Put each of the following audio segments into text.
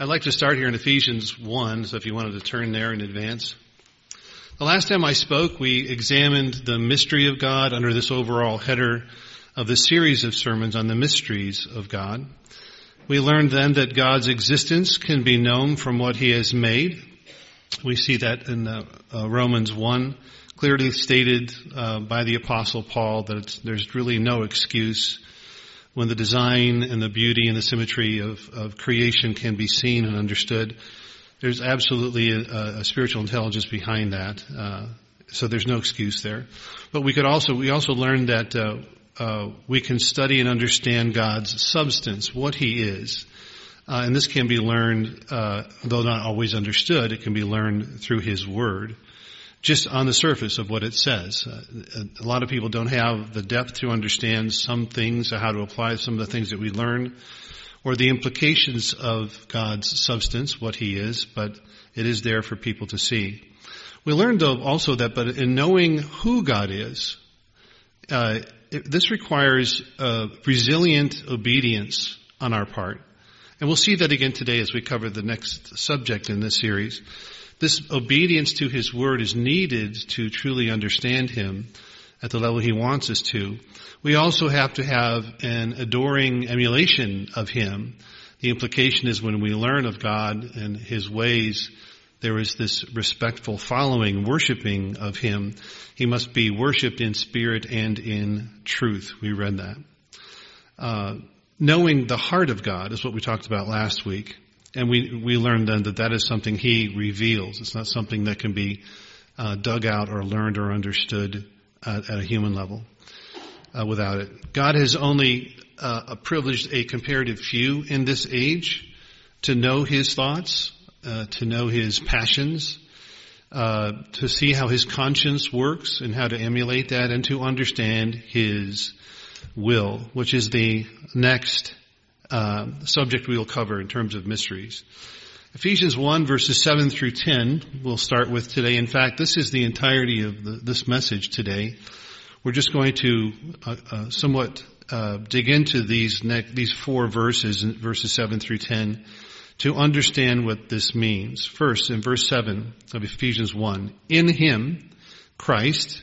I'd like to start here in Ephesians 1, so if you wanted to turn there in advance. The last time I spoke, we examined the mystery of God under this overall header of the series of sermons on the mysteries of God. We learned then that God's existence can be known from what He has made. We see that in uh, uh, Romans 1, clearly stated uh, by the Apostle Paul that there's really no excuse when the design and the beauty and the symmetry of, of creation can be seen and understood. There's absolutely a, a spiritual intelligence behind that, uh, so there's no excuse there. But we could also we also learned that uh, uh, we can study and understand God's substance, what He is, uh, and this can be learned, uh, though not always understood. It can be learned through His Word just on the surface of what it says. Uh, a lot of people don't have the depth to understand some things, or how to apply some of the things that we learn, or the implications of God's substance, what He is, but it is there for people to see. We learned though also that, but in knowing who God is, uh, it, this requires uh, resilient obedience on our part. And we'll see that again today as we cover the next subject in this series. This obedience to His Word is needed to truly understand Him at the level He wants us to. We also have to have an adoring emulation of Him. The implication is when we learn of God and His ways, there is this respectful following, worshiping of Him. He must be worshiped in spirit and in truth. We read that. Uh, knowing the heart of God is what we talked about last week. And we, we learned then that that is something He reveals. It's not something that can be uh, dug out or learned or understood at, at a human level uh, without it. God has only uh, privileged a comparative few in this age to know His thoughts, uh, to know His passions, uh, to see how His conscience works and how to emulate that and to understand His will, which is the next uh, subject we will cover in terms of mysteries. Ephesians 1 verses 7 through 10 we'll start with today. In fact, this is the entirety of the, this message today. We're just going to uh, uh, somewhat uh, dig into these next, these four verses, verses 7 through 10, to understand what this means. First, in verse 7 of Ephesians 1, in Him, Christ,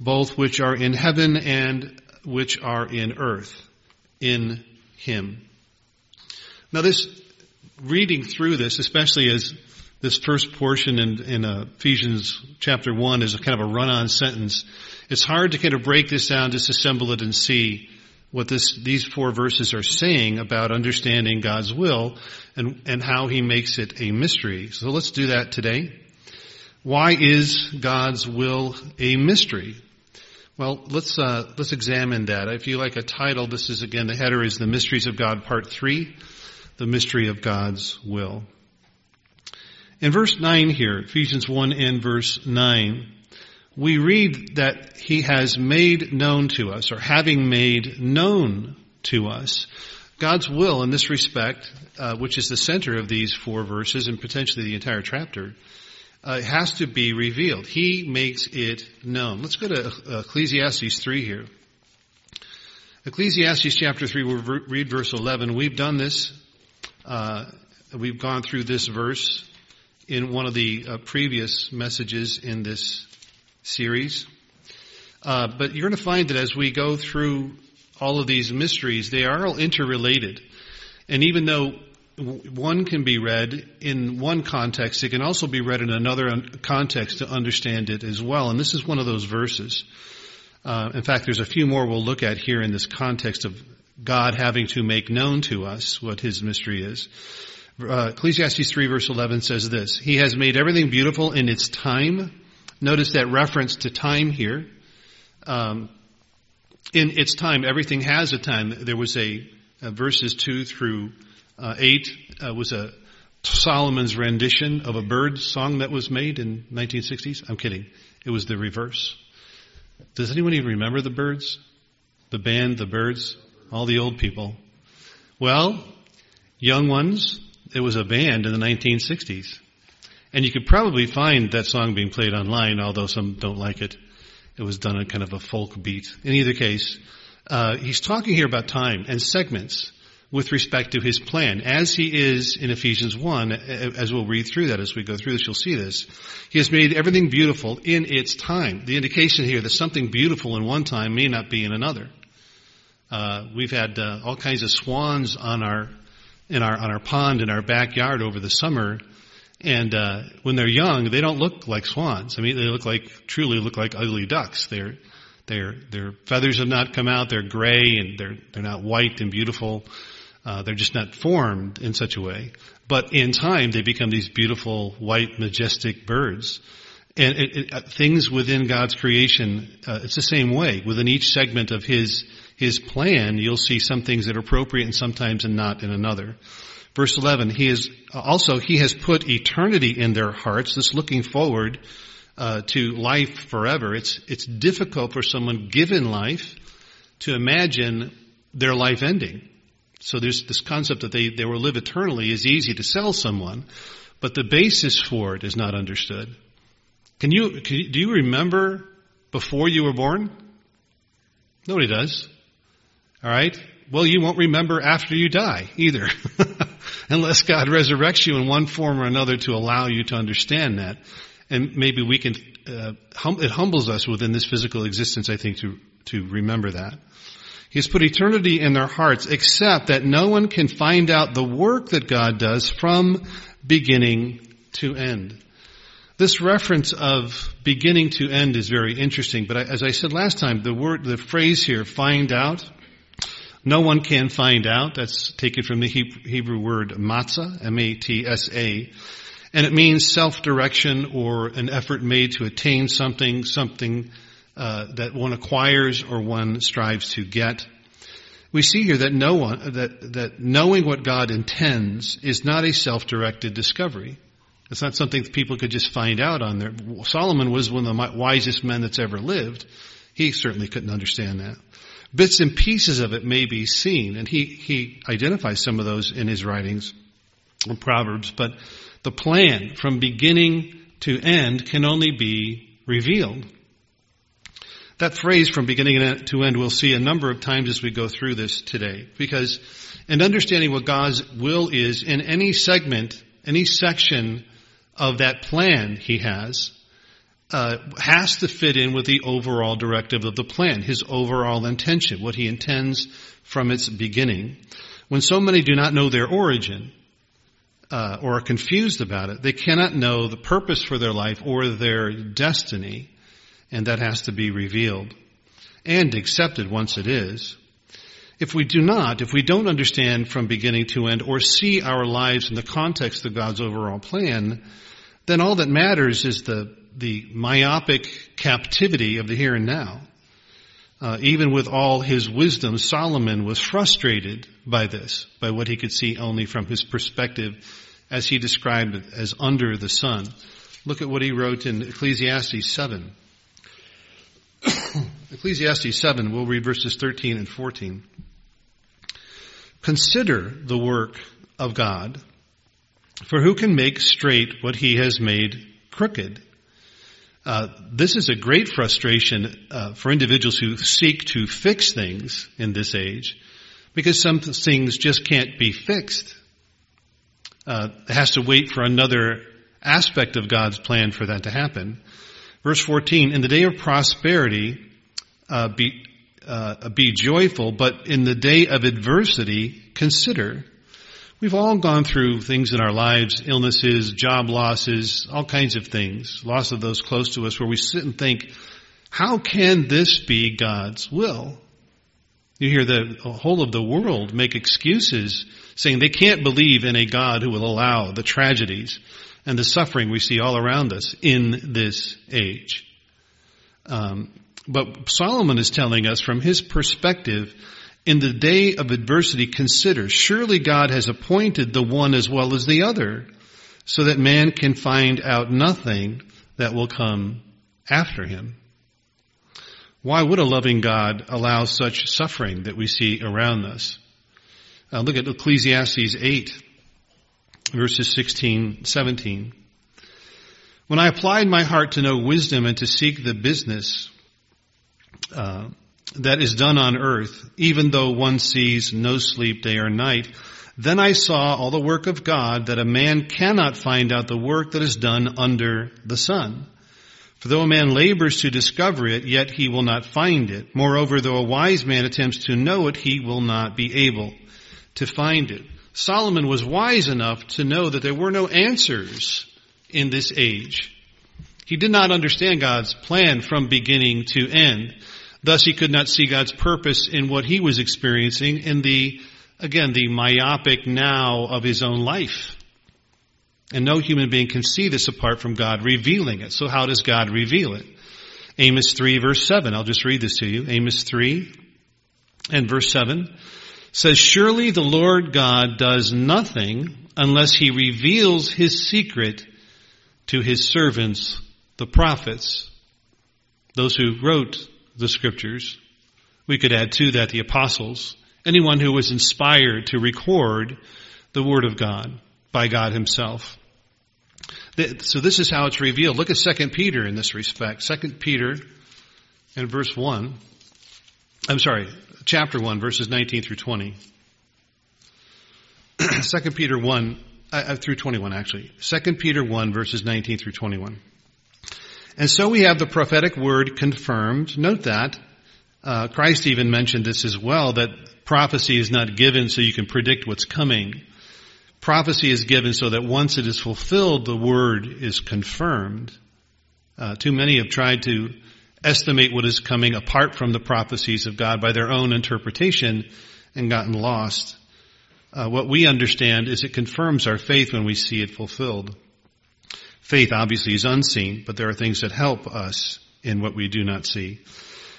both which are in heaven and which are in earth, in Him. Now this, reading through this, especially as this first portion in, in Ephesians chapter 1 is kind of a run-on sentence, it's hard to kind of break this down, disassemble it and see what this, these four verses are saying about understanding God's will and, and how He makes it a mystery. So let's do that today. Why is God's will a mystery? Well, let's uh, let's examine that. If you like a title, this is again the header is the mysteries of God, part three, the mystery of God's will. In verse nine here, Ephesians one and verse nine, we read that He has made known to us, or having made known to us, God's will in this respect, uh, which is the center of these four verses and potentially the entire chapter uh, has to be revealed. He makes it known. Let's go to Ecclesiastes 3 here. Ecclesiastes chapter 3, we'll read verse 11. We've done this, uh, we've gone through this verse in one of the uh, previous messages in this series. Uh, but you're going to find that as we go through all of these mysteries, they are all interrelated. And even though one can be read in one context. It can also be read in another context to understand it as well. And this is one of those verses. Uh, in fact, there's a few more we'll look at here in this context of God having to make known to us what His mystery is. Uh, Ecclesiastes 3 verse 11 says this, He has made everything beautiful in its time. Notice that reference to time here. Um, in its time, everything has a time. There was a, a verses 2 through uh, 8 uh, was a Solomon's rendition of a bird song that was made in 1960s? I'm kidding. It was the reverse. Does anyone even remember the Byrds? The band, the Byrds, All the old people. Well, young ones, it was a band in the 1960s. And you could probably find that song being played online, although some don't like it. It was done on kind of a folk beat. In either case, uh, he's talking here about time and segments with respect to his plan, as he is in Ephesians 1, as we'll read through that as we go through this, you'll see this. He has made everything beautiful in its time. The indication here that something beautiful in one time may not be in another. Uh, we've had uh, all kinds of swans on our in our on our pond in our backyard over the summer, and uh, when they're young, they don't look like swans. I mean, they look like truly look like ugly ducks. They're their their feathers have not come out. They're gray and they're they're not white and beautiful. Uh, they're just not formed in such a way. But in time, they become these beautiful, white, majestic birds. And it, it, uh, things within God's creation, uh, it's the same way. Within each segment of His His plan, you'll see some things that are appropriate and sometimes and not in another. Verse 11, He is also He has put eternity in their hearts. This looking forward uh, to life forever. It's it's difficult for someone given life to imagine their life ending. So there's this concept that they, they will live eternally is easy to sell someone, but the basis for it is not understood. Can you, can do you remember before you were born? Nobody does. All right? Well, you won't remember after you die either. Unless God resurrects you in one form or another to allow you to understand that. And maybe we can, uh, hum, it humbles us within this physical existence, I think, to, to remember that. He has put eternity in their hearts, except that no one can find out the work that God does from beginning to end. This reference of beginning to end is very interesting, but as I said last time, the word, the phrase here, find out, no one can find out. That's taken from the Hebrew word matsa, M-A-T-S-A. And it means self-direction or an effort made to attain something, something uh, that one acquires or one strives to get. We see here that no one that that knowing what God intends is not a self-directed discovery. It's not something people could just find out on their. Solomon was one of the wisest men that's ever lived. He certainly couldn't understand that. Bits and pieces of it may be seen, and he he identifies some of those in his writings, in Proverbs. But the plan from beginning to end can only be revealed. That phrase from beginning to end we'll see a number of times as we go through this today. Because in understanding what God's will is in any segment, any section of that plan he has, uh, has to fit in with the overall directive of the plan, his overall intention, what he intends from its beginning. When so many do not know their origin, uh, or are confused about it, they cannot know the purpose for their life or their destiny and that has to be revealed and accepted once it is. If we do not, if we don't understand from beginning to end or see our lives in the context of God's overall plan, then all that matters is the, the myopic captivity of the here and now. Uh, even with all his wisdom, Solomon was frustrated by this, by what he could see only from his perspective as he described it as under the sun. Look at what he wrote in Ecclesiastes 7. Ecclesiastes 7, we'll read verses 13 and 14. Consider the work of God, for who can make straight what he has made crooked? Uh, this is a great frustration uh, for individuals who seek to fix things in this age, because some things just can't be fixed. Uh, it has to wait for another aspect of God's plan for that to happen. Verse 14, in the day of prosperity, uh, be, uh, be joyful, but in the day of adversity, consider. We've all gone through things in our lives, illnesses, job losses, all kinds of things, loss of those close to us, where we sit and think, how can this be God's will? You hear the whole of the world make excuses saying they can't believe in a God who will allow the tragedies and the suffering we see all around us in this age. Um, but Solomon is telling us from his perspective, In the day of adversity, consider, surely God has appointed the one as well as the other, so that man can find out nothing that will come after him. Why would a loving God allow such suffering that we see around us? Uh, look at Ecclesiastes 8, verses 16, 17. When I applied my heart to know wisdom and to seek the business uh, that is done on earth, even though one sees no sleep day or night, then I saw all the work of God that a man cannot find out the work that is done under the sun. For though a man labors to discover it, yet he will not find it. Moreover, though a wise man attempts to know it, he will not be able to find it. Solomon was wise enough to know that there were no answers in this age. He did not understand God's plan from beginning to end. Thus he could not see God's purpose in what he was experiencing in the, again, the myopic now of his own life. And no human being can see this apart from God revealing it. So how does God reveal it? Amos 3 verse 7. I'll just read this to you. Amos 3 and verse 7 says, Surely the Lord God does nothing unless he reveals his secret to his servants, the prophets, those who wrote the scriptures. We could add to that the apostles, anyone who was inspired to record the word of God by God himself. So this is how it's revealed. Look at 2 Peter in this respect. 2 Peter and verse 1. I'm sorry, chapter 1, verses 19 through 20. 2 Peter 1, uh, uh, through 21 actually. 2 Peter 1 verses 19 through 21. And so we have the prophetic word confirmed. Note that. Uh, Christ even mentioned this as well, that prophecy is not given so you can predict what's coming. Prophecy is given so that once it is fulfilled, the word is confirmed. Uh, too many have tried to estimate what is coming apart from the prophecies of God by their own interpretation and gotten lost. Uh, what we understand is it confirms our faith when we see it fulfilled. Faith obviously is unseen, but there are things that help us in what we do not see.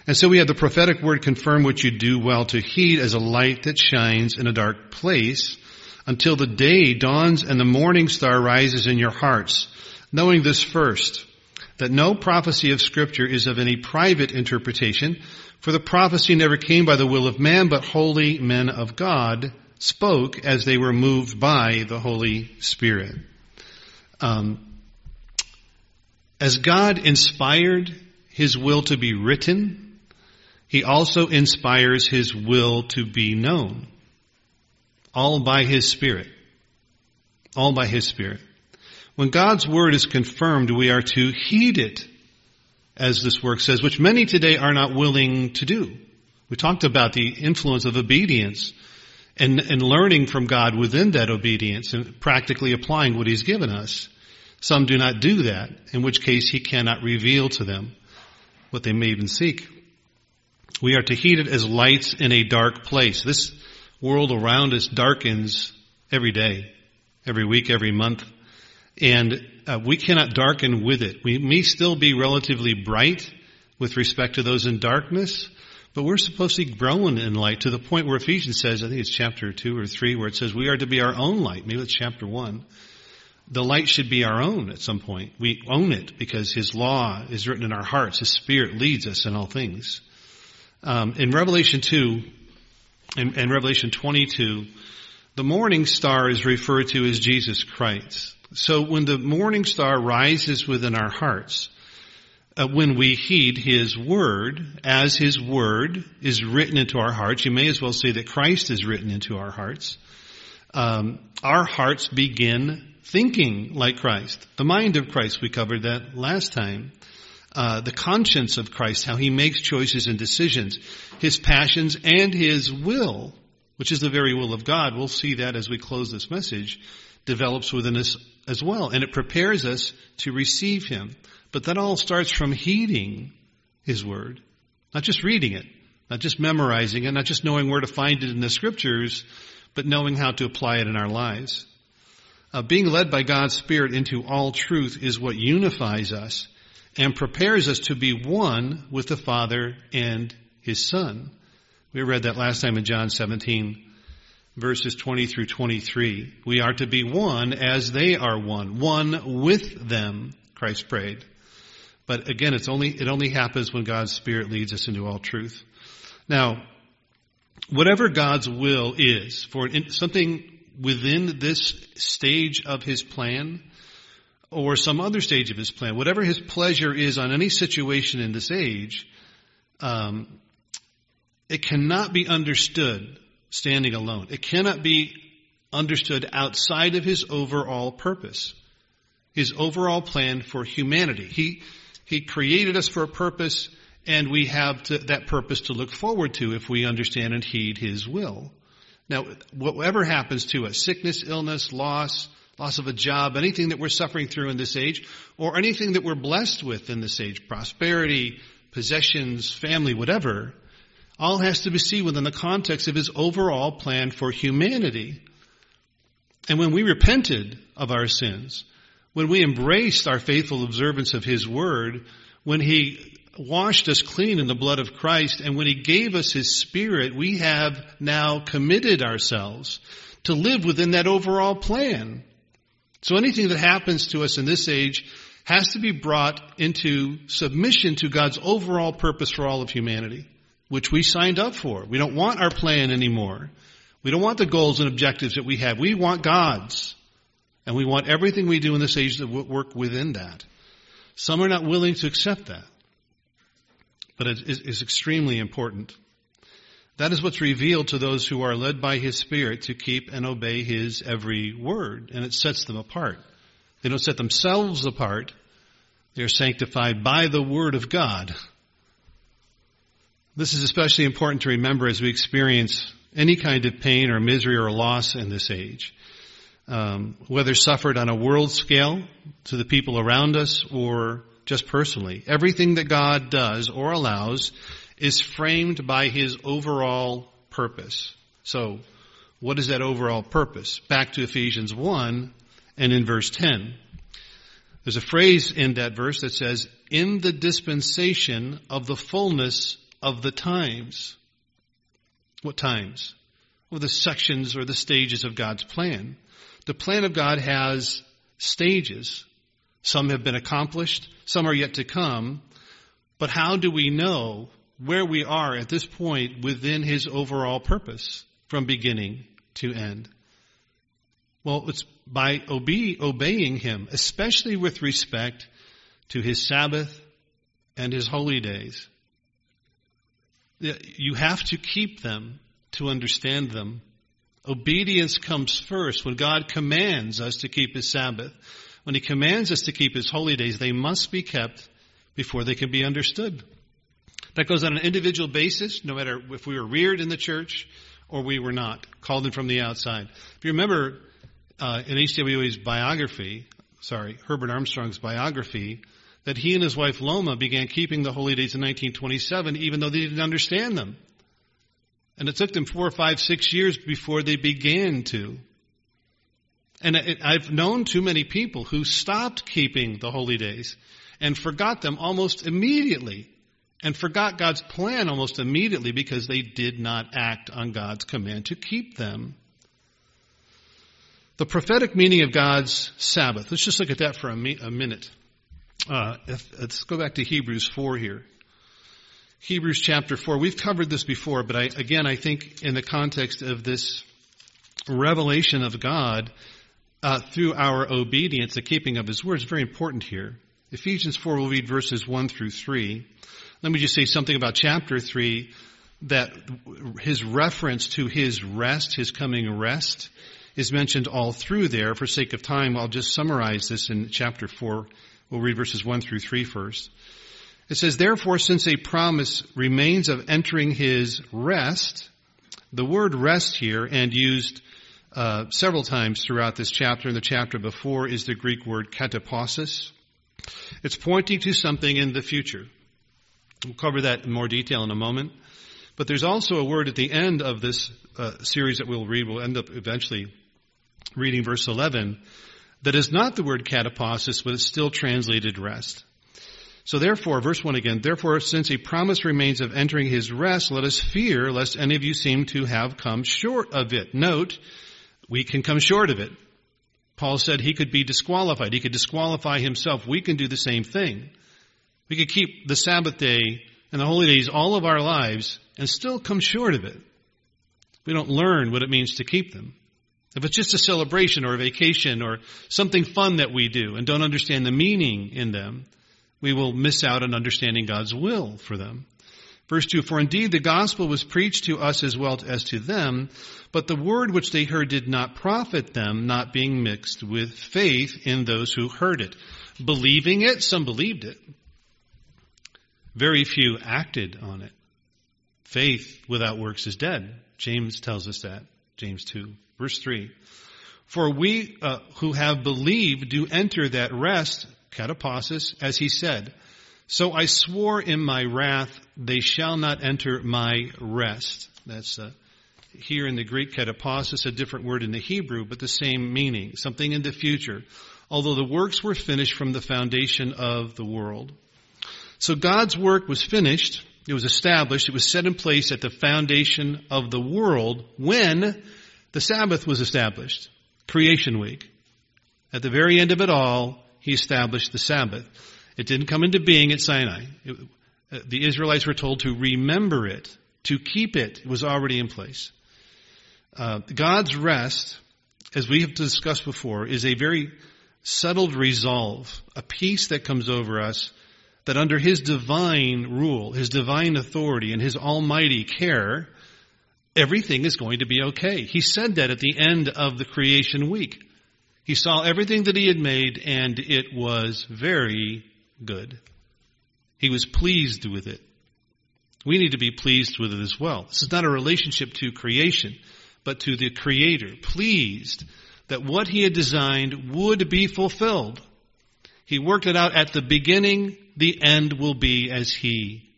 And so we have the prophetic word confirm what you do well to heed as a light that shines in a dark place until the day dawns and the morning star rises in your hearts. Knowing this first, that no prophecy of scripture is of any private interpretation, for the prophecy never came by the will of man, but holy men of God spoke as they were moved by the Holy Spirit. Um, as God inspired His will to be written, He also inspires His will to be known. All by His Spirit. All by His Spirit. When God's Word is confirmed, we are to heed it, as this work says, which many today are not willing to do. We talked about the influence of obedience and, and learning from God within that obedience and practically applying what He's given us. Some do not do that, in which case He cannot reveal to them what they may even seek. We are to heed it as lights in a dark place. This world around us darkens every day, every week, every month, and uh, we cannot darken with it. We may still be relatively bright with respect to those in darkness, but we're supposed to be growing in light to the point where Ephesians says, I think it's chapter 2 or 3, where it says we are to be our own light. Maybe it's chapter 1. The light should be our own at some point. We own it because His law is written in our hearts. His Spirit leads us in all things. Um, in Revelation 2 and, Revelation 22, the morning star is referred to as Jesus Christ. So when the morning star rises within our hearts, uh, when we heed His Word, as His Word is written into our hearts, you may as well say that Christ is written into our hearts, um, our hearts begin thinking like Christ. The mind of Christ, we covered that last time. Uh, the conscience of Christ, how He makes choices and decisions, His passions and His will, which is the very will of God. We'll see that as we close this message, develops within us as well. And it prepares us to receive Him. But that all starts from heeding His Word. Not just reading it, not just memorizing it, not just knowing where to find it in the Scriptures, but knowing how to apply it in our lives. Uh, being led by God's Spirit into all truth is what unifies us and prepares us to be one with the Father and His Son. We read that last time in John 17, verses 20 through 23. We are to be one as they are one, one with them, Christ prayed. But again, it's only, it only happens when God's Spirit leads us into all truth. Now, whatever God's will is for something within this stage of His plan, or some other stage of His plan, whatever His pleasure is on any situation in this age, um, it cannot be understood standing alone. It cannot be understood outside of His overall purpose, His overall plan for humanity. He he created us for a purpose, and we have to, that purpose to look forward to if we understand and heed His will. Now, whatever happens to us, sickness, illness, loss, loss of a job, anything that we're suffering through in this age, or anything that we're blessed with in this age, prosperity, possessions, family, whatever, all has to be seen within the context of His overall plan for humanity. And when we repented of our sins, when we embraced our faithful observance of His Word, when He washed us clean in the blood of Christ, and when He gave us His Spirit, we have now committed ourselves to live within that overall plan. So anything that happens to us in this age has to be brought into submission to God's overall purpose for all of humanity, which we signed up for. We don't want our plan anymore. We don't want the goals and objectives that we have. We want God's. And we want everything we do in this age to work within that. Some are not willing to accept that. But it is extremely important. That is what's revealed to those who are led by His Spirit to keep and obey His every word. And it sets them apart. They don't set themselves apart. They are sanctified by the Word of God. This is especially important to remember as we experience any kind of pain or misery or loss in this age um, whether suffered on a world scale to the people around us or just personally. Everything that God does or allows is framed by His overall purpose. So, what is that overall purpose? Back to Ephesians 1 and in verse 10. There's a phrase in that verse that says, in the dispensation of the fullness of the times. What times? Well, the sections or the stages of God's plan. The plan of God has stages. Some have been accomplished, some are yet to come. But how do we know where we are at this point within His overall purpose from beginning to end? Well, it's by obe- obeying Him, especially with respect to His Sabbath and His holy days. You have to keep them to understand them Obedience comes first. When God commands us to keep His Sabbath, when He commands us to keep His holy days, they must be kept before they can be understood. That goes on an individual basis, no matter if we were reared in the church or we were not, called in from the outside. If you remember uh, in H.W.'s biography, sorry, Herbert Armstrong's biography, that he and his wife Loma began keeping the holy days in 1927, even though they didn't understand them. And it took them four, five, six years before they began to. And I've known too many people who stopped keeping the holy days and forgot them almost immediately and forgot God's plan almost immediately because they did not act on God's command to keep them. The prophetic meaning of God's Sabbath. Let's just look at that for a, minute. Uh, if, let's go back to Hebrews 4 here. Hebrews chapter 4. We've covered this before, but I, again, I think in the context of this revelation of God uh, through our obedience, the keeping of His word is very important here. Ephesians 4, we'll read verses 1 through 3. Let me just say something about chapter 3 that his reference to his rest, his coming rest, is mentioned all through there. For sake of time, I'll just summarize this in chapter 4. We'll read verses 1 through 3 first. It says, therefore, since a promise remains of entering his rest, the word rest here, and used uh, several times throughout this chapter and the chapter before, is the Greek word katapausis. It's pointing to something in the future. We'll cover that in more detail in a moment. But there's also a word at the end of this uh, series that we'll read. We'll end up eventually reading verse 11 that is not the word katapausis, but it's still translated rest. So therefore, verse 1 again, therefore, since a promise remains of entering his rest, let us fear lest any of you seem to have come short of it. Note, we can come short of it. Paul said he could be disqualified. He could disqualify himself. We can do the same thing. We could keep the Sabbath day and the holy days all of our lives and still come short of it. We don't learn what it means to keep them. If it's just a celebration or a vacation or something fun that we do and don't understand the meaning in them, we will miss out on understanding God's will for them. Verse 2, For indeed the gospel was preached to us as well as to them, but the word which they heard did not profit them, not being mixed with faith in those who heard it. Believing it, some believed it. Very few acted on it. Faith without works is dead. James tells us that. James 2, verse 3. For we uh, who have believed do enter that rest, katapausis, as he said. So I swore in my wrath, they shall not enter my rest. That's uh, here in the Greek katapausis, a different word in the Hebrew, but the same meaning. Something in the future. Although the works were finished from the foundation of the world. So God's work was finished. It was established. It was set in place at the foundation of the world when the Sabbath was established. Creation week. At the very end of it all, he established the Sabbath. It didn't come into being at Sinai. It, uh, the Israelites were told to remember it, to keep it. It was already in place. Uh, God's rest, as we have discussed before, is a very settled resolve, a peace that comes over us that under His divine rule, His divine authority, and His almighty care, everything is going to be okay. He said that at the end of the creation week. He saw everything that He had made and it was very good. He was pleased with it. We need to be pleased with it as well. This is not a relationship to creation, but to the Creator, pleased that what He had designed would be fulfilled. He worked it out at the beginning, the end will be as He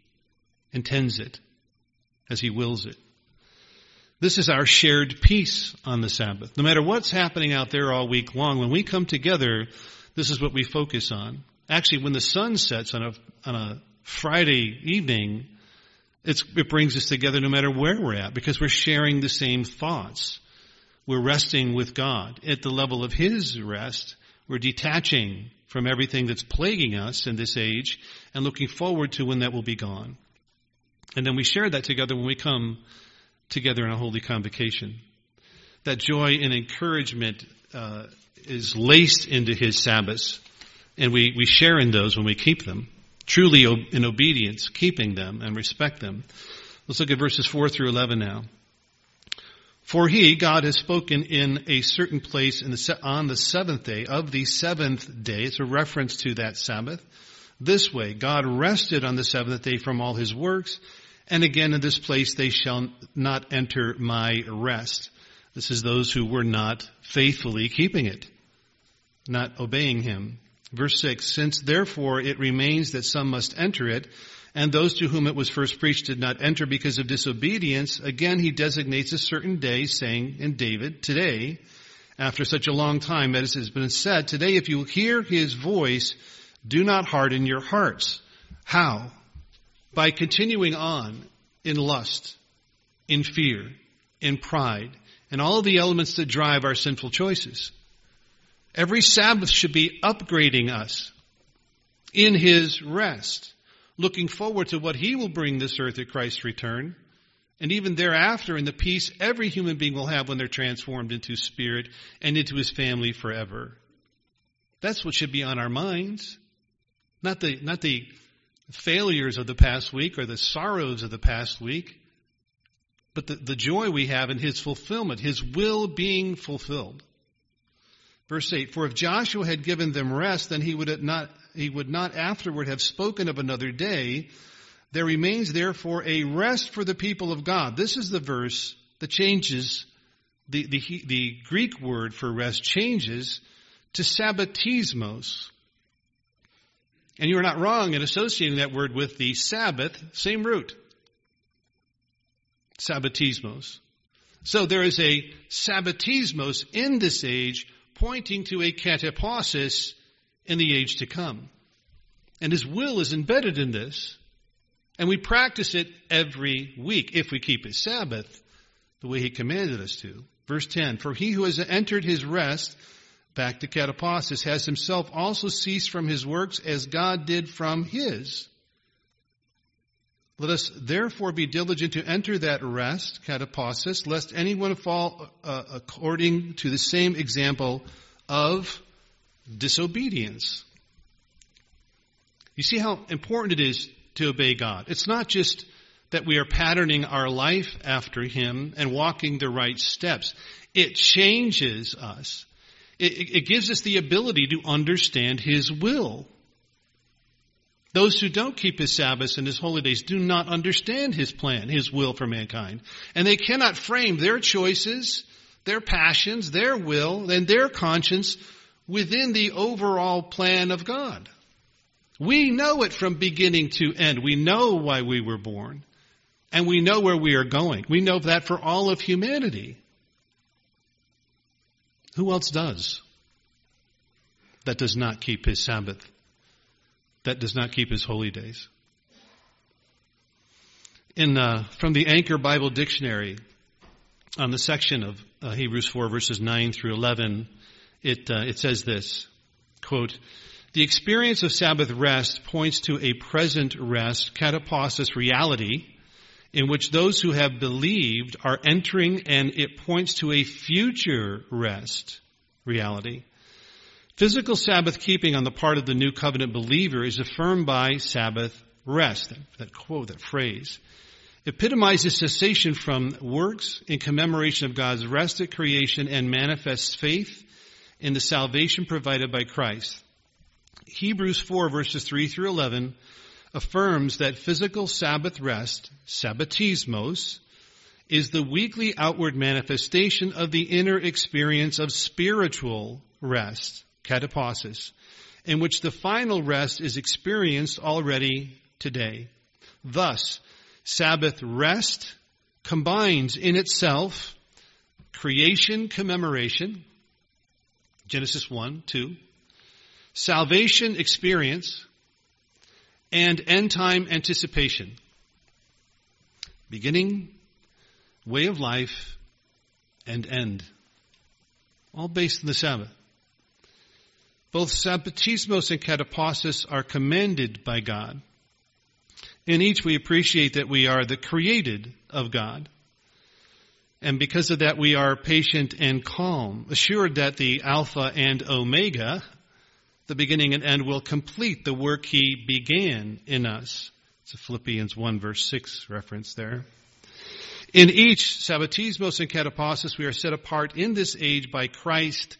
intends it, as He wills it. This is our shared peace on the Sabbath. No matter what's happening out there all week long, when we come together, this is what we focus on. Actually, when the sun sets on a, on a Friday evening, it brings us together no matter where we're at because we're sharing the same thoughts. We're resting with God at the level of His rest. We're detaching from everything that's plaguing us in this age and looking forward to when that will be gone. And then we share that together when we come together in a holy convocation. That joy and encouragement uh, is laced into His Sabbaths and we, we share in those when we keep them, truly in obedience, keeping them and respect them. Let's look at verses 4 through 11 now. For he, God, has spoken in a certain place the, on the seventh day of the seventh day. It's a reference to that Sabbath. This way, God rested on the seventh day from all his works, and again in this place they shall not enter my rest. This is those who were not faithfully keeping it, not obeying him. Verse 6, Since therefore it remains that some must enter it, and those to whom it was first preached did not enter because of disobedience, again he designates a certain day, saying in David, Today, after such a long time, as has been said, Today if you hear his voice, do not harden your hearts. How? By continuing on in lust, in fear, in pride, and all the elements that drive our sinful choices. Every Sabbath should be upgrading us in His rest, looking forward to what He will bring this earth at Christ's return, and even thereafter in the peace every human being will have when they're transformed into spirit and into His family forever. That's what should be on our minds. Not the, not the failures of the past week or the sorrows of the past week, but the, the joy we have in His fulfillment, His will being fulfilled. Verse 8, for if Joshua had given them rest, then he would not, he would not afterward have spoken of another day. There remains therefore a rest for the people of God. This is the verse that changes, the, the, the Greek word for rest changes to sabbatismos. And you are not wrong in associating that word with the Sabbath, same root. Sabbatismos. So there is a sabbatismos in this age pointing to a katapausis in the age to come. And His will is embedded in this. And we practice it every week if we keep His Sabbath the way He commanded us to. Verse 10, For he who has entered his rest, back to katapausis, has himself also ceased from his works as God did from his. Let us therefore be diligent to enter that rest, katapausis, lest anyone fall uh, according to the same example of disobedience. You see how important it is to obey God. It's not just that we are patterning our life after Him and walking the right steps. It changes us. It, it, gives us the ability to understand His will. Those who don't keep His Sabbaths and His holy days do not understand His plan, His will for mankind. And they cannot frame their choices, their passions, their will, and their conscience within the overall plan of God. We know it from beginning to end. We know why we were born. And we know where we are going. We know that for all of humanity. Who else does? That does not keep his Sabbath. That does not keep his holy days. In uh, from the Anchor Bible Dictionary, on the section of uh, Hebrews 4 verses 9 through 11, it uh, it says this quote. The experience of Sabbath rest points to a present rest, katapausis reality, in which those who have believed are entering and it points to a future rest reality. Physical Sabbath keeping on the part of the new covenant believer is affirmed by Sabbath rest. That quote, that phrase epitomizes cessation from works in commemoration of God's rest at creation and manifests faith in the salvation provided by Christ. Hebrews 4 verses 3 through 11 affirms that physical Sabbath rest, sabbatismos, is the weekly outward manifestation of the inner experience of spiritual rest, katapausis, in which the final rest is experienced already today. Thus, Sabbath rest combines in itself creation commemoration, Genesis 1, 2, salvation experience, and end time anticipation. Beginning, way of life, and end. All based in the Sabbath. Both Sabbatismos and Katapausis are commended by God. In each we appreciate that we are the created of God. And because of that we are patient and calm, assured that the Alpha and Omega the beginning and end will complete the work he began in us. It's a Philippians 1 verse 6 reference there. In each, Sabbatismos and Katapausis, we are set apart in this age by Christ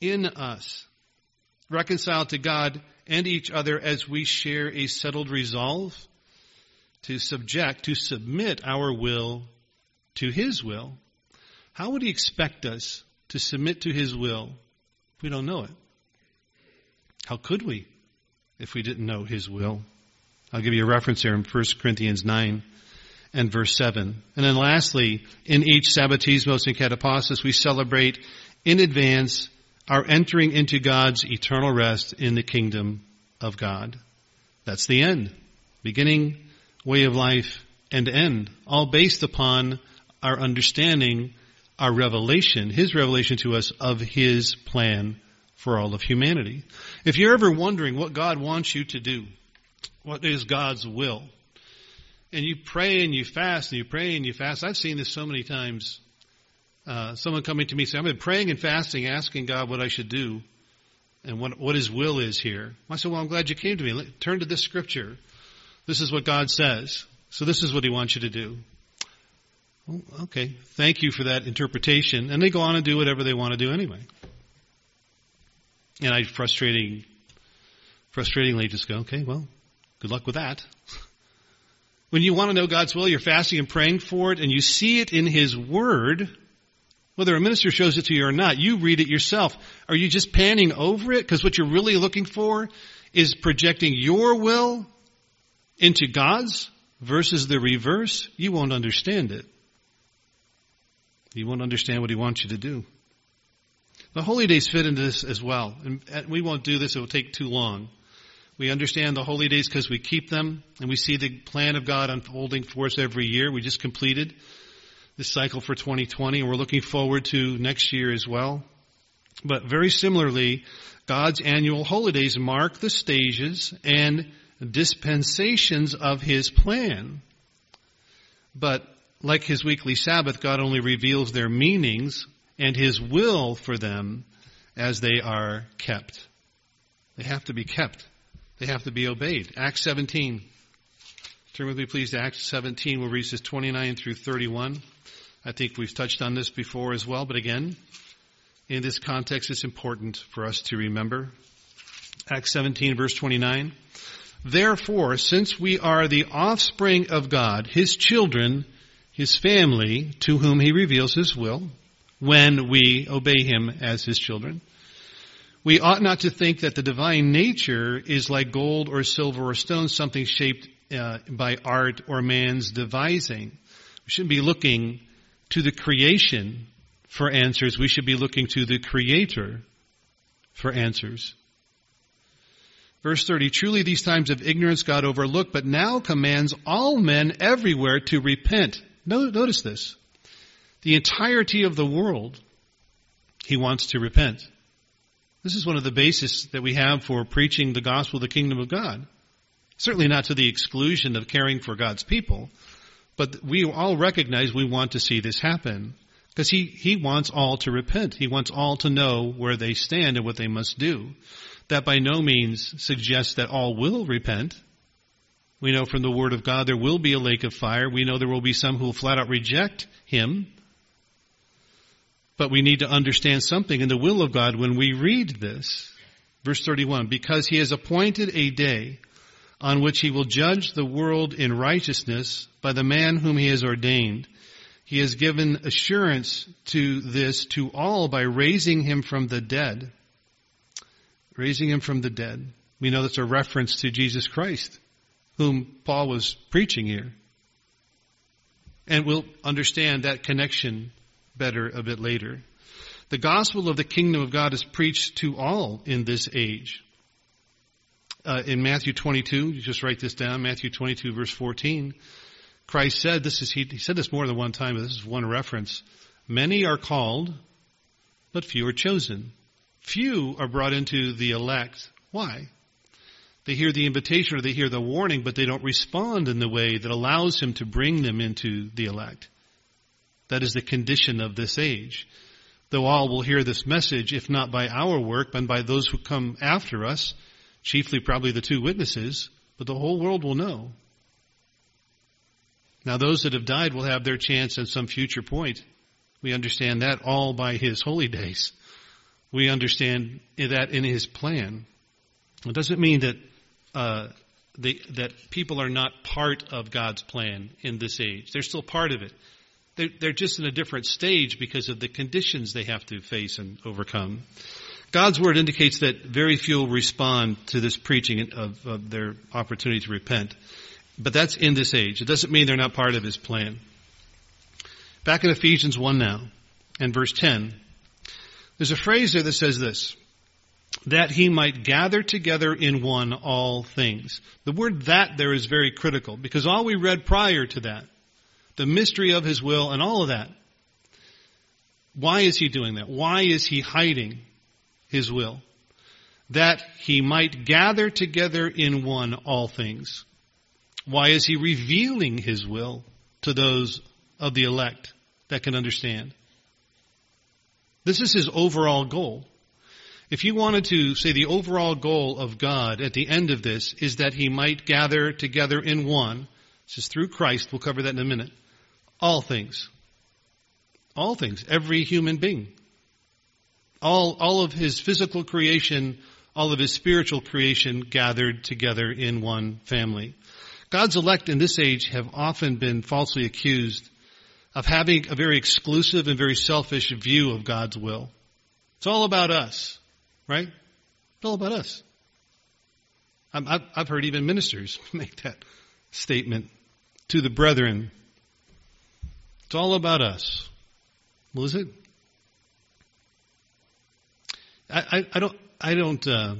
in us, reconciled to God and each other as we share a settled resolve to subject, to submit our will to His will. How would He expect us to submit to His will if we don't know it? How could we if we didn't know His will? I'll give you a reference here in 1 Corinthians 9 and verse 7. And then lastly, in each Sabbatismos and Katapausis, we celebrate in advance our entering into God's eternal rest in the kingdom of God. That's the end. Beginning, way of life, and end. All based upon our understanding, our revelation, His revelation to us of His plan for all of humanity. If you're ever wondering what God wants you to do, what is God's will, and you pray and you fast and you pray and you fast, I've seen this so many times. Uh, someone coming to me saying, I've been praying and fasting, asking God what I should do and what, what His will is here. I said, well, I'm glad you came to me. Turn to this scripture. This is what God says. So this is what He wants you to do. Well, okay. Thank you for that interpretation. And they go on and do whatever they want to do anyway. And I frustrating, frustratingly just go, okay, well, good luck with that. when you want to know God's will, you're fasting and praying for it, and you see it in His Word, whether a minister shows it to you or not, you read it yourself. Are you just panning over it? Because what you're really looking for is projecting your will into God's versus the reverse. You won't understand it. You won't understand what He wants you to do. The holy days fit into this as well. And we won't do this, it will take too long. We understand the holy days because we keep them, and we see the plan of God unfolding for us every year. We just completed this cycle for 2020, and we're looking forward to next year as well. But very similarly, God's annual holidays mark the stages and dispensations of His plan. But like His weekly Sabbath, God only reveals their meanings and His will for them as they are kept. They have to be kept. They have to be obeyed. Acts 17. Turn with me please to Acts 17. We'll read verses 29 through 31. I think we've touched on this before as well, but again, in this context, it's important for us to remember. Acts 17 verse 29. Therefore, since we are the offspring of God, His children, His family, to whom He reveals His will, when we obey Him as His children, we ought not to think that the divine nature is like gold or silver or stone, something shaped uh, by art or man's devising. We shouldn't be looking to the creation for answers. We should be looking to the Creator for answers. Verse 30, truly these times of ignorance God overlooked, but now commands all men everywhere to repent. Notice this. The entirety of the world, he wants to repent. This is one of the bases that we have for preaching the gospel of the kingdom of God. Certainly not to the exclusion of caring for God's people, but we all recognize we want to see this happen. Because he, he wants all to repent. He wants all to know where they stand and what they must do. That by no means suggests that all will repent. We know from the Word of God there will be a lake of fire. We know there will be some who will flat out reject Him. But we need to understand something in the will of God when we read this. Verse 31, because he has appointed a day on which he will judge the world in righteousness by the man whom he has ordained. He has given assurance to this to all by raising him from the dead. Raising him from the dead. We know that's a reference to Jesus Christ, whom Paul was preaching here. And we'll understand that connection better a bit later. The gospel of the kingdom of God is preached to all in this age. Uh, in Matthew 22, you just write this down, Matthew 22 verse 14, Christ said, this is, he, he said this more than one time, but this is one reference. Many are called, but few are chosen. Few are brought into the elect. Why? They hear the invitation or they hear the warning, but they don't respond in the way that allows him to bring them into the elect. That is the condition of this age. Though all will hear this message, if not by our work, but by those who come after us, chiefly probably the two witnesses, but the whole world will know. Now those that have died will have their chance at some future point. We understand that all by His holy days. We understand that in His plan. It doesn't mean that uh, the, that people are not part of God's plan in this age. They're still part of it. They're, they're just in a different stage because of the conditions they have to face and overcome. God's word indicates that very few will respond to this preaching of, of their opportunity to repent. But that's in this age. It doesn't mean they're not part of his plan. Back in Ephesians 1 now, and verse 10, there's a phrase there that says this, that he might gather together in one all things. The word that there is very critical because all we read prior to that the mystery of his will and all of that. Why is he doing that? Why is he hiding his will? That he might gather together in one all things. Why is he revealing his will to those of the elect that can understand? This is his overall goal. If you wanted to say the overall goal of God at the end of this is that he might gather together in one, this is through Christ, we'll cover that in a minute, all things. All things. Every human being. All, all of his physical creation, all of his spiritual creation gathered together in one family. God's elect in this age have often been falsely accused of having a very exclusive and very selfish view of God's will. It's all about us, right? It's all about us. I've heard even ministers make that statement to the brethren it's all about us. Well, is it? I, I, I don't, I don't, uh,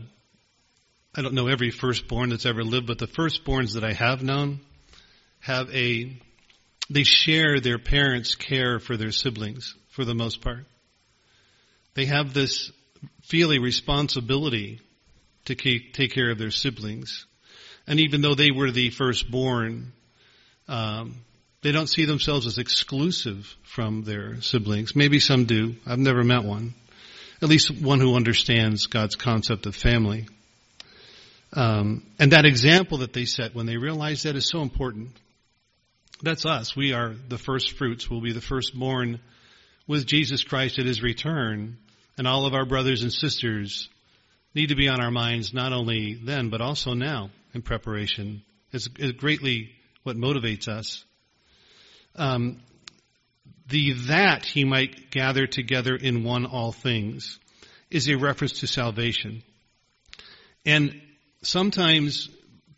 I don't know every firstborn that's ever lived, but the firstborns that I have known have a, they share their parents' care for their siblings for the most part. They have this feel a responsibility to take care of their siblings. And even though they were the firstborn, um, they don't see themselves as exclusive from their siblings. Maybe some do. I've never met one. At least one who understands God's concept of family. Um, and that example that they set when they realize that is so important. That's us. We are the first fruits. We'll be the firstborn with Jesus Christ at his return. And all of our brothers and sisters need to be on our minds not only then, but also now in preparation. It's, it's greatly what motivates us. Um, the that he might gather together in one all things is a reference to salvation. And sometimes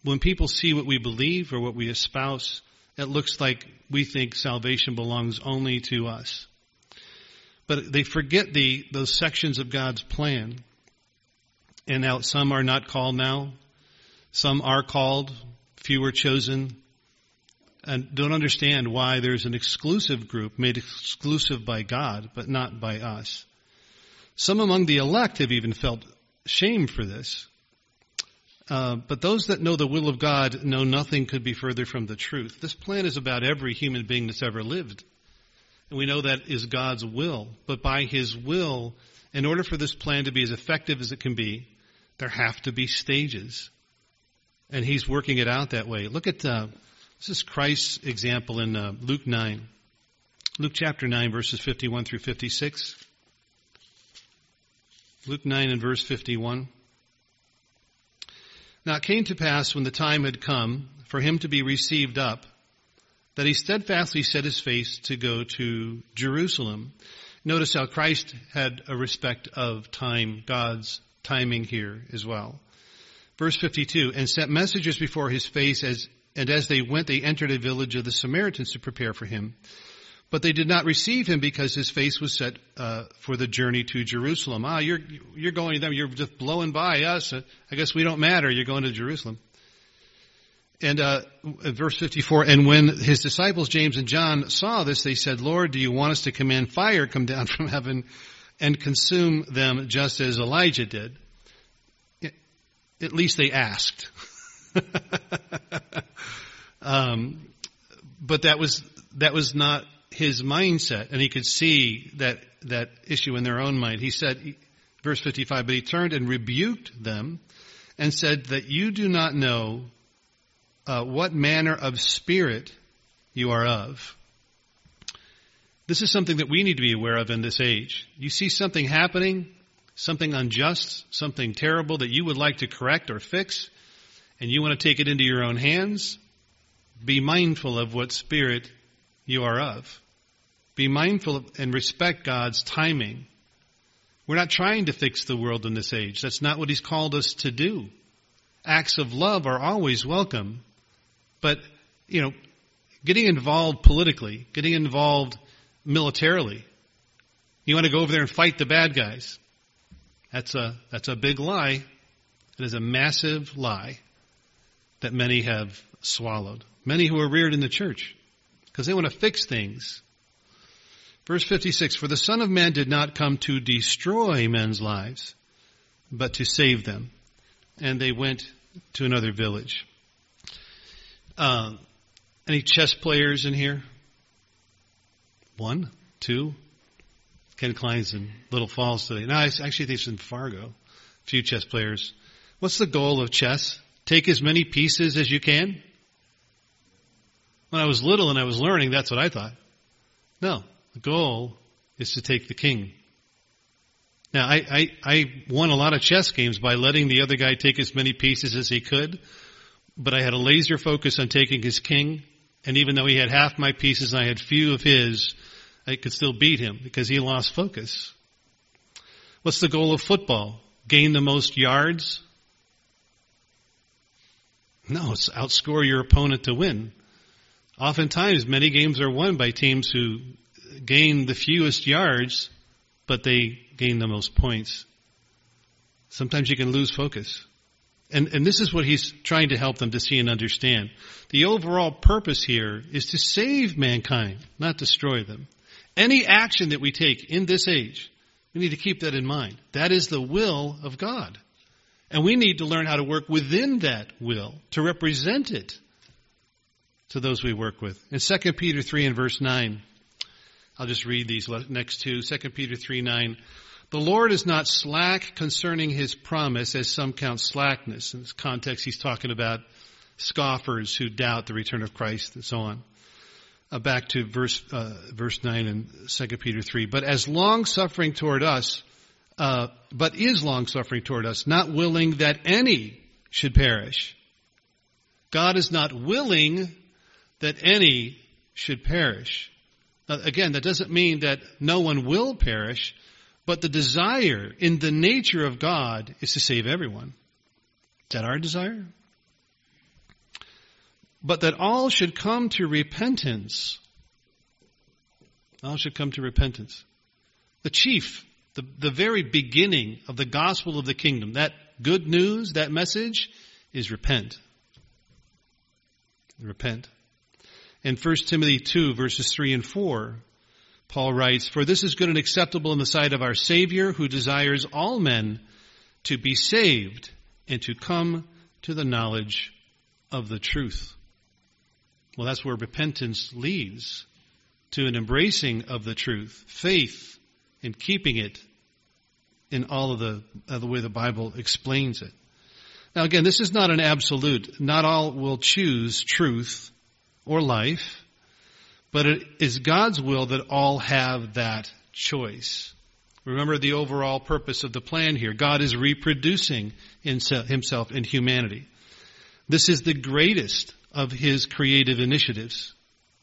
when people see what we believe or what we espouse, it looks like we think salvation belongs only to us. But they forget the, those sections of God's plan. And now some are not called now. Some are called. Few are chosen. And don't understand why there's an exclusive group made exclusive by God, but not by us. Some among the elect have even felt shame for this. Uh, but those that know the will of God know nothing could be further from the truth. This plan is about every human being that's ever lived. And we know that is God's will. But by His will, in order for this plan to be as effective as it can be, there have to be stages. And He's working it out that way. Look at, uh, this is Christ's example in uh, Luke 9. Luke chapter 9 verses 51 through 56. Luke 9 and verse 51. Now it came to pass when the time had come for him to be received up, that he steadfastly set his face to go to Jerusalem. Notice how Christ had a respect of time, God's timing here as well. Verse 52, and sent messengers before his face as, and as they went, they entered a village of the Samaritans to prepare for him. But they did not receive him because his face was set uh, for the journey to Jerusalem. Ah, you're you're going to them. You're just blowing by us. I guess we don't matter. You're going to Jerusalem. And uh, verse 54, and when his disciples James and John saw this, they said, Lord, do you want us to command fire come down from heaven and consume them just as Elijah did? At least they asked. um, but that was that was not his mindset, and he could see that that issue in their own mind. He said, verse 55, but he turned and rebuked them and said that you do not know uh, what manner of spirit you are of. This is something that we need to be aware of in this age. You see something happening, something unjust, something terrible that you would like to correct or fix, and you want to take it into your own hands, be mindful of what spirit you are of. Be mindful of and respect God's timing. We're not trying to fix the world in this age. That's not what He's called us to do. Acts of love are always welcome. But, you know, getting involved politically, getting involved militarily, you want to go over there and fight the bad guys. That's a, that's a big lie. It is a massive lie that many have swallowed. Many who are reared in the church because they want to fix things. Verse 56, for the Son of Man did not come to destroy men's lives, but to save them. And they went to another village. Uh, any chess players in here? One, two. Ken Klein's in Little Falls today. No, I actually think it's in Fargo. A few chess players. What's the goal of chess? Take as many pieces as you can? When I was little and I was learning, that's what I thought. No, the goal is to take the king. Now, I, I, I won a lot of chess games by letting the other guy take as many pieces as he could, but I had a laser focus on taking his king, and even though he had half my pieces and I had few of his, I could still beat him because he lost focus. What's the goal of football? Gain the most yards? No, it's outscore your opponent to win. Oftentimes, many games are won by teams who gain the fewest yards, but they gain the most points. Sometimes you can lose focus. And, and this is what he's trying to help them to see and understand. The overall purpose here is to save mankind, not destroy them. Any action that we take in this age, we need to keep that in mind. That is the will of God. And we need to learn how to work within that will to represent it to those we work with. In 2 Peter 3 and verse 9, I'll just read these next two. 2 Peter 3 9. The Lord is not slack concerning his promise, as some count slackness. In this context, he's talking about scoffers who doubt the return of Christ and so on. Uh, back to verse uh, verse nine in Second Peter three. But as long suffering toward us, uh, but is long suffering toward us, not willing that any should perish. God is not willing that any should perish. Again, that doesn't mean that no one will perish. But the desire in the nature of God is to save everyone. Is that our desire? But that all should come to repentance. All should come to repentance. The chief, the, the very beginning of the gospel of the kingdom, that good news, that message, is repent. Repent. In 1 Timothy 2 verses 3 and 4, Paul writes, For this is good and acceptable in the sight of our Savior, who desires all men to be saved and to come to the knowledge of the truth. Well, that's where repentance leads to an embracing of the truth, faith in keeping it in all of the, the way the Bible explains it. Now again, this is not an absolute. Not all will choose truth or life. But it is God's will that all have that choice. Remember the overall purpose of the plan here. God is reproducing himself in humanity. This is the greatest of his creative initiatives,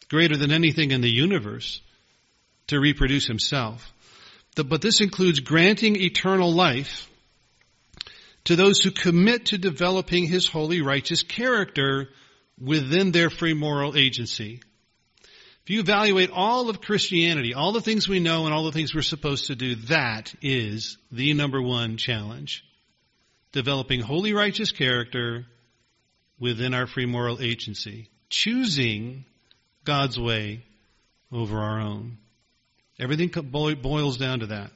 greater than anything in the universe, to reproduce himself. But this includes granting eternal life to those who commit to developing his holy righteous character within their free moral agency. If you evaluate all of Christianity, all the things we know and all the things we're supposed to do, that is the number one challenge. Developing holy righteous character within our free moral agency. Choosing God's way over our own. Everything boils down to that.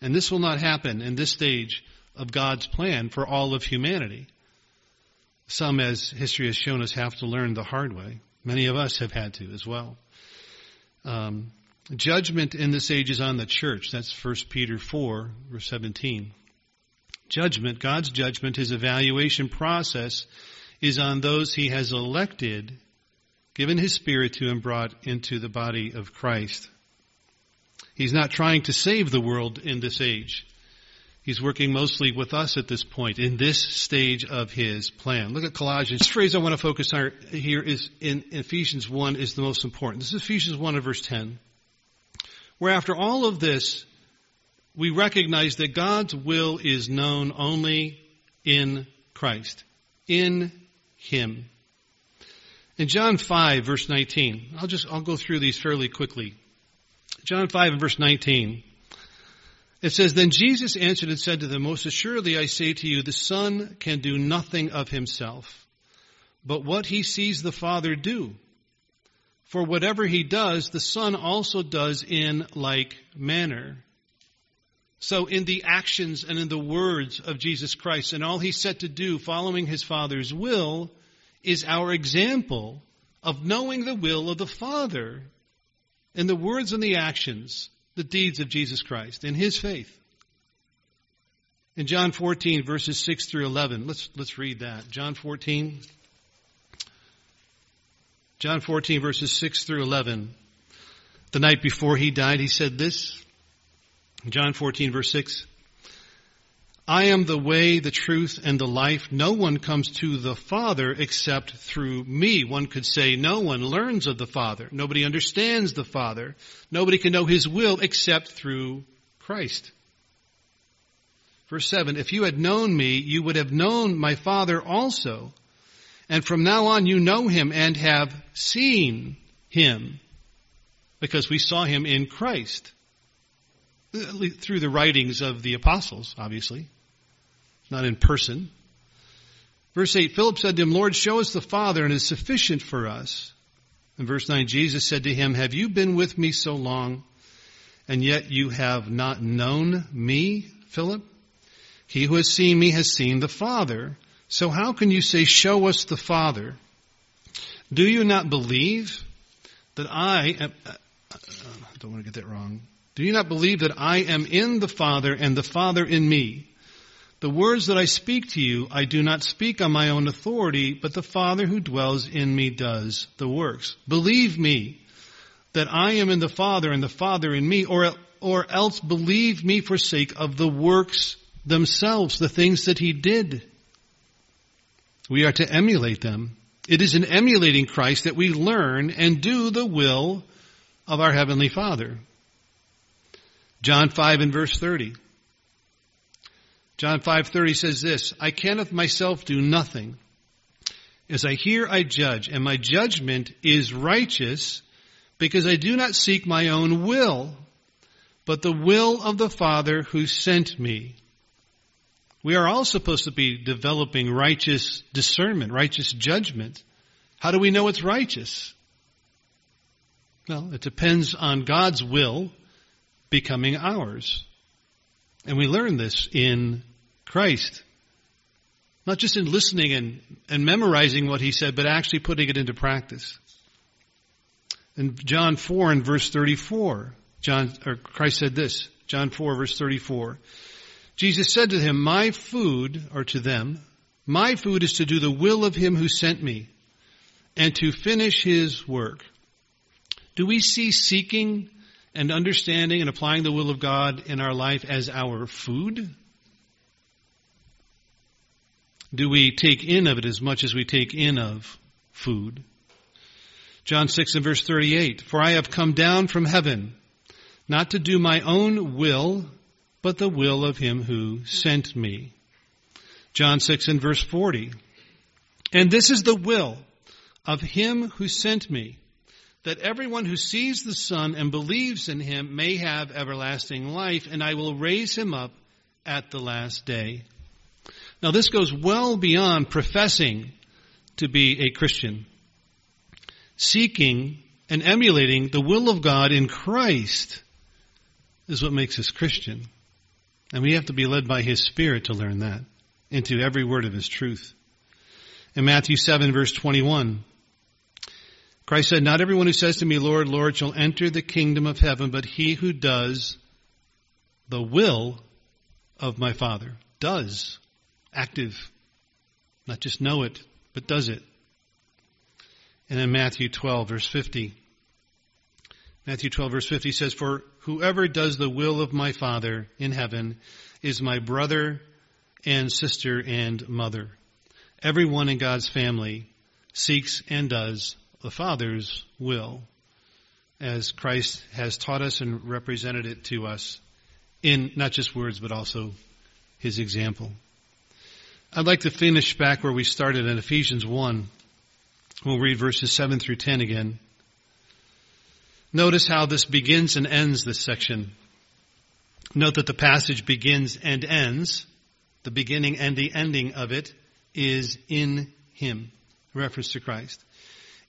And this will not happen in this stage of God's plan for all of humanity. Some, as history has shown us, have to learn the hard way. Many of us have had to as well. Um, judgment in this age is on the church. That's 1 Peter 4, verse 17. Judgment, God's judgment, his evaluation process is on those he has elected, given his spirit to and brought into the body of Christ. He's not trying to save the world in this age. He's working mostly with us at this point in this stage of his plan. Look at Colossians. This phrase I want to focus on here is in Ephesians 1 is the most important. This is Ephesians 1 and verse 10. Where after all of this, we recognize that God's will is known only in Christ. In Him. In John 5 verse 19, I'll just, I'll go through these fairly quickly. John 5 and verse 19. It says, Then Jesus answered and said to them, Most assuredly I say to you, the Son can do nothing of himself, but what he sees the Father do. For whatever he does, the Son also does in like manner. So in the actions and in the words of Jesus Christ and all he's set to do following his Father's will is our example of knowing the will of the Father in the words and the actions the deeds of Jesus Christ in his faith. In John 14 verses 6 through 11, let's, let's read that. John 14. John 14 verses 6 through 11. The night before he died, he said this. John 14 verse 6. I am the way, the truth, and the life. No one comes to the Father except through me. One could say no one learns of the Father. Nobody understands the Father. Nobody can know His will except through Christ. Verse 7, if you had known me, you would have known my Father also. And from now on you know Him and have seen Him. Because we saw Him in Christ through the writings of the apostles, obviously, not in person. Verse 8, Philip said to him, Lord, show us the Father and it is sufficient for us. In verse 9, Jesus said to him, Have you been with me so long and yet you have not known me, Philip? He who has seen me has seen the Father. So how can you say, show us the Father? Do you not believe that I am, uh, uh, I don't want to get that wrong. Do you not believe that I am in the Father and the Father in me? The words that I speak to you, I do not speak on my own authority, but the Father who dwells in me does the works. Believe me that I am in the Father and the Father in me, or, or else believe me for sake of the works themselves, the things that he did. We are to emulate them. It is in emulating Christ that we learn and do the will of our Heavenly Father. John 5 and verse 30. John 5:30 says this, I can of myself do nothing. As I hear I judge, and my judgment is righteous, because I do not seek my own will, but the will of the Father who sent me. We are all supposed to be developing righteous discernment, righteous judgment. How do we know it's righteous? Well, it depends on God's will becoming ours. And we learn this in Christ. Not just in listening and, and memorizing what he said, but actually putting it into practice. In John 4 and verse 34, John, or Christ said this, John 4 verse 34. Jesus said to him, my food, or to them, my food is to do the will of him who sent me and to finish his work. Do we see seeking and understanding and applying the will of God in our life as our food? do we take in of it as much as we take in of food? John 6 and verse 38, For I have come down from heaven, not to do my own will, but the will of him who sent me. John 6 and verse 40, And this is the will of him who sent me, that everyone who sees the Son and believes in him may have everlasting life, and I will raise him up at the last day. Now this goes well beyond professing to be a Christian. Seeking and emulating the will of God in Christ is what makes us Christian. And we have to be led by His Spirit to learn that into every word of His truth. In Matthew 7 verse 21, Christ said, Not everyone who says to me, Lord, Lord, shall enter the kingdom of heaven, but he who does the will of my Father. Does active. Not just know it, but does it. And in Matthew 12 verse 50, Matthew 12 verse 50 says, For whoever does the will of my Father in heaven is my brother and sister and mother. Everyone in God's family seeks and does the Father's will as Christ has taught us and represented it to us in not just words, but also his example. I'd like to finish back where we started in Ephesians 1. We'll read verses 7 through 10 again. Notice how this begins and ends this section. Note that the passage begins and ends. The beginning and the ending of it is in Him. Reference to Christ.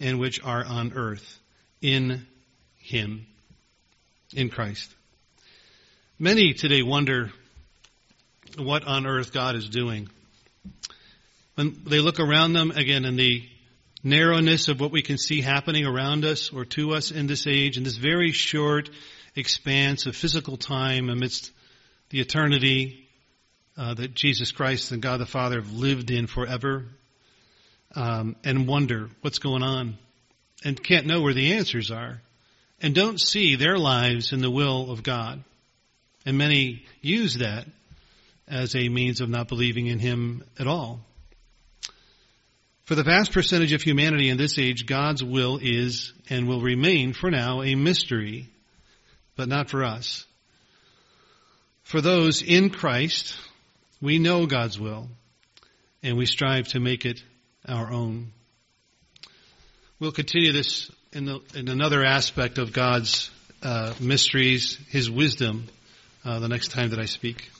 and which are on earth, in him, in Christ. Many today wonder what on earth God is doing. When they look around them, again, in the narrowness of what we can see happening around us or to us in this age, in this very short expanse of physical time amidst the eternity uh, that Jesus Christ and God the Father have lived in forever, um, and wonder what's going on, and can't know where the answers are, and don't see their lives in the will of God. And many use that as a means of not believing in Him at all. For the vast percentage of humanity in this age, God's will is and will remain for now a mystery, but not for us. For those in Christ, we know God's will and we strive to make it our own. We'll continue this in, the, in another aspect of God's uh, mysteries, His wisdom, uh, the next time that I speak.